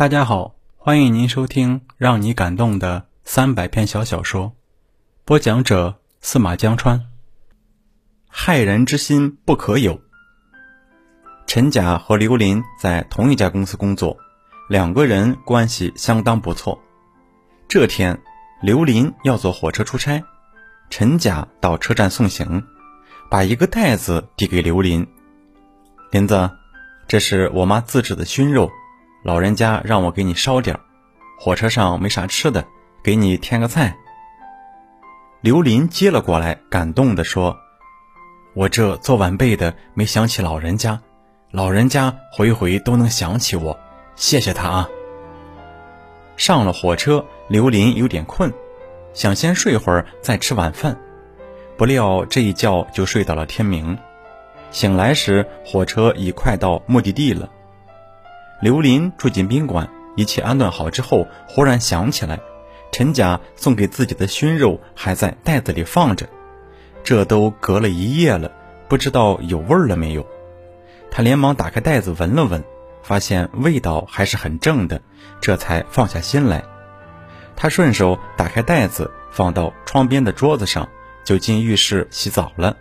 大家好，欢迎您收听让你感动的三百篇小小说，播讲者司马江川。害人之心不可有。陈甲和刘林在同一家公司工作，两个人关系相当不错。这天，刘林要坐火车出差，陈甲到车站送行，把一个袋子递给刘林。林子，这是我妈自制的熏肉。老人家让我给你烧点儿，火车上没啥吃的，给你添个菜。刘林接了过来，感动地说：“我这做晚辈的没想起老人家，老人家回回都能想起我，谢谢他啊。”上了火车，刘林有点困，想先睡会儿再吃晚饭，不料这一觉就睡到了天明。醒来时，火车已快到目的地了。刘林住进宾馆，一切安顿好之后，忽然想起来，陈甲送给自己的熏肉还在袋子里放着，这都隔了一夜了，不知道有味儿了没有。他连忙打开袋子闻了闻，发现味道还是很正的，这才放下心来。他顺手打开袋子，放到窗边的桌子上，就进浴室洗澡了。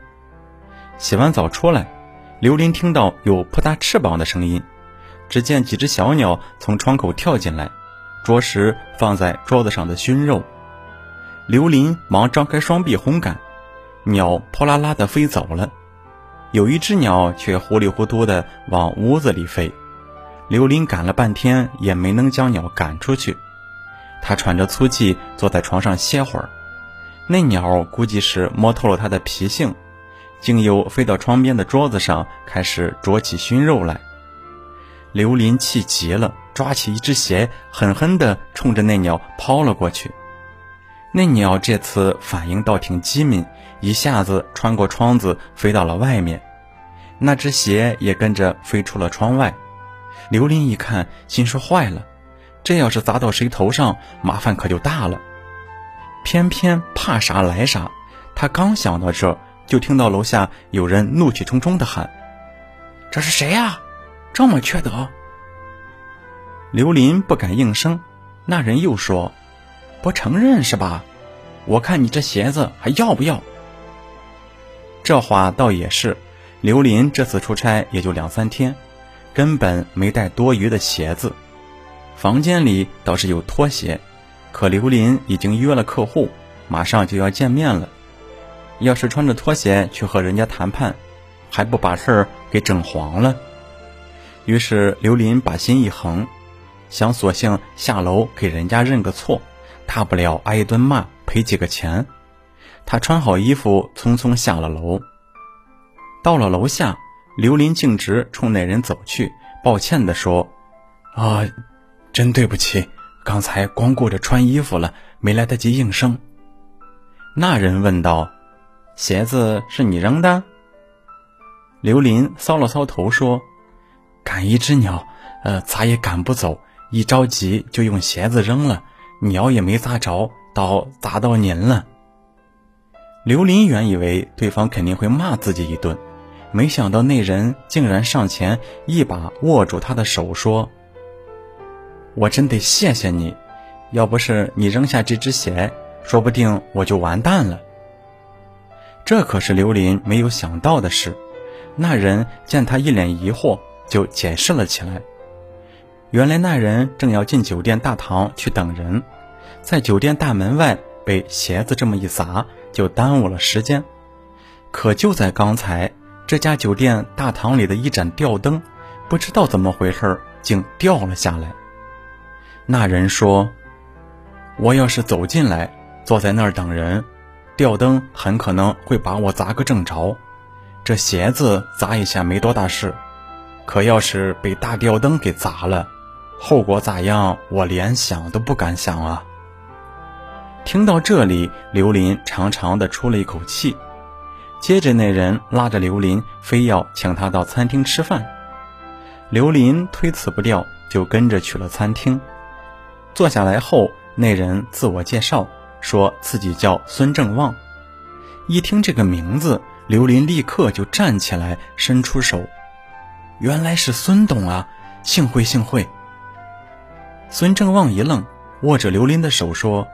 洗完澡出来，刘林听到有扑嗒翅膀的声音。只见几只小鸟从窗口跳进来，啄食放在桌子上的熏肉。刘林忙张开双臂轰赶，鸟扑啦啦地飞走了。有一只鸟却糊里糊涂地往屋子里飞，刘林赶了半天也没能将鸟赶出去。他喘着粗气坐在床上歇会儿。那鸟估计是摸透了他的脾性，竟又飞到窗边的桌子上，开始啄起熏肉来。刘林气急了，抓起一只鞋，狠狠地冲着那鸟抛了过去。那鸟这次反应倒挺机敏，一下子穿过窗子飞到了外面，那只鞋也跟着飞出了窗外。刘林一看，心说坏了，这要是砸到谁头上，麻烦可就大了。偏偏怕啥来啥，他刚想到这，就听到楼下有人怒气冲冲地喊：“这是谁呀？”这么缺德，刘林不敢应声。那人又说：“不承认是吧？我看你这鞋子还要不要？”这话倒也是。刘林这次出差也就两三天，根本没带多余的鞋子。房间里倒是有拖鞋，可刘林已经约了客户，马上就要见面了。要是穿着拖鞋去和人家谈判，还不把事儿给整黄了？于是刘林把心一横，想索性下楼给人家认个错，大不了挨一顿骂，赔几个钱。他穿好衣服，匆匆下了楼。到了楼下，刘林径直冲那人走去，抱歉地说：“啊，真对不起，刚才光顾着穿衣服了，没来得及应声。”那人问道：“鞋子是你扔的？”刘林搔了搔头说。赶一只鸟，呃，咋也赶不走。一着急就用鞋子扔了，鸟也没砸着，倒砸到您了。刘林原以为对方肯定会骂自己一顿，没想到那人竟然上前一把握住他的手，说：“我真得谢谢你，要不是你扔下这只鞋，说不定我就完蛋了。”这可是刘林没有想到的事。那人见他一脸疑惑。就解释了起来。原来那人正要进酒店大堂去等人，在酒店大门外被鞋子这么一砸，就耽误了时间。可就在刚才，这家酒店大堂里的一盏吊灯，不知道怎么回事，竟掉了下来。那人说：“我要是走进来，坐在那儿等人，吊灯很可能会把我砸个正着。这鞋子砸一下没多大事。”可要是被大吊灯给砸了，后果咋样？我连想都不敢想啊！听到这里，刘林长长的出了一口气。接着，那人拉着刘林，非要请他到餐厅吃饭。刘林推辞不掉，就跟着去了餐厅。坐下来后，那人自我介绍，说自己叫孙正旺。一听这个名字，刘林立刻就站起来，伸出手。原来是孙董啊，幸会幸会。孙正旺一愣，握着刘林的手说：“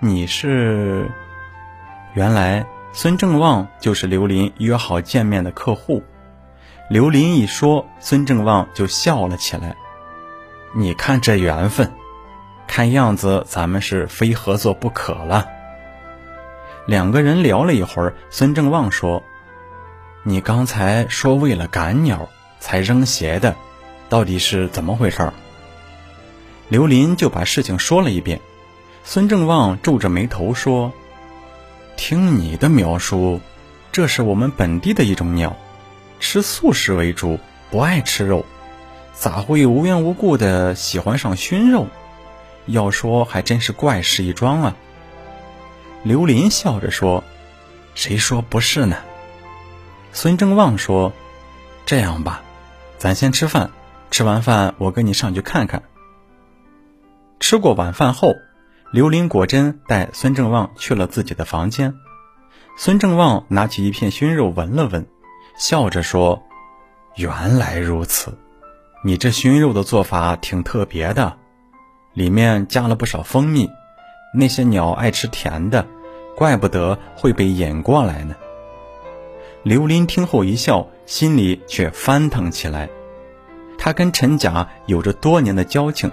你是？”原来孙正旺就是刘林约好见面的客户。刘林一说，孙正旺就笑了起来。你看这缘分，看样子咱们是非合作不可了。两个人聊了一会儿，孙正旺说：“你刚才说为了赶鸟才扔鞋的，到底是怎么回事？”刘林就把事情说了一遍。孙正旺皱着眉头说：“听你的描述，这是我们本地的一种鸟。”吃素食为主，不爱吃肉，咋会无缘无故的喜欢上熏肉？要说还真是怪事一桩啊！刘林笑着说：“谁说不是呢？”孙正旺说：“这样吧，咱先吃饭，吃完饭我跟你上去看看。”吃过晚饭后，刘林果真带孙正旺去了自己的房间。孙正旺拿起一片熏肉闻了闻。笑着说：“原来如此，你这熏肉的做法挺特别的，里面加了不少蜂蜜。那些鸟爱吃甜的，怪不得会被引过来呢。”刘林听后一笑，心里却翻腾起来。他跟陈甲有着多年的交情，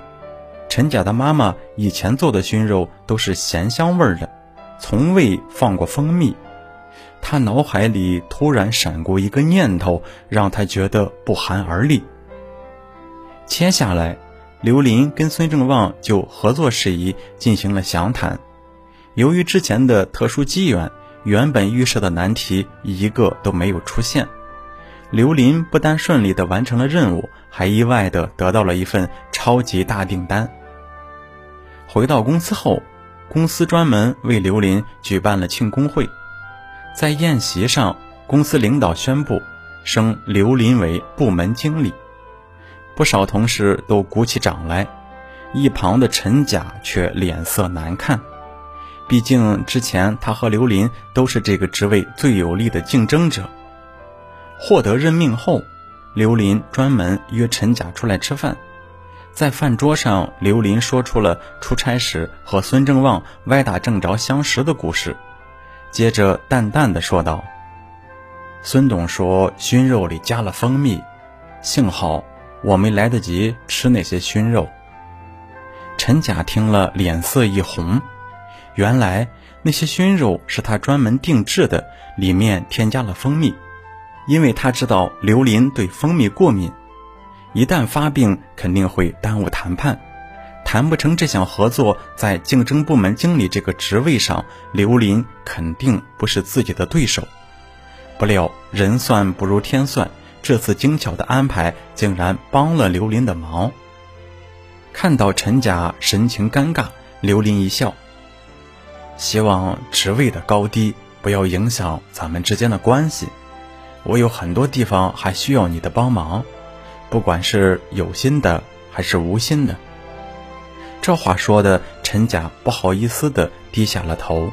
陈甲的妈妈以前做的熏肉都是咸香味的，从未放过蜂蜜。他脑海里突然闪过一个念头，让他觉得不寒而栗。接下来，刘林跟孙正旺就合作事宜进行了详谈。由于之前的特殊机缘，原本预设的难题一个都没有出现。刘林不但顺利地完成了任务，还意外地得到了一份超级大订单。回到公司后，公司专门为刘林举办了庆功会。在宴席上，公司领导宣布升刘林为部门经理，不少同事都鼓起掌来，一旁的陈甲却脸色难看。毕竟之前他和刘林都是这个职位最有力的竞争者。获得任命后，刘林专门约陈甲出来吃饭，在饭桌上，刘林说出了出差时和孙正旺歪打正着相识的故事。接着淡淡的说道：“孙董说熏肉里加了蜂蜜，幸好我没来得及吃那些熏肉。”陈甲听了脸色一红，原来那些熏肉是他专门定制的，里面添加了蜂蜜，因为他知道刘林对蜂蜜过敏，一旦发病肯定会耽误谈判。谈不成这项合作，在竞争部门经理这个职位上，刘林肯定不是自己的对手。不料人算不如天算，这次精巧的安排竟然帮了刘林的忙。看到陈甲神情尴尬，刘林一笑：“希望职位的高低不要影响咱们之间的关系。我有很多地方还需要你的帮忙，不管是有心的还是无心的。”这话说的，陈甲不好意思的低下了头。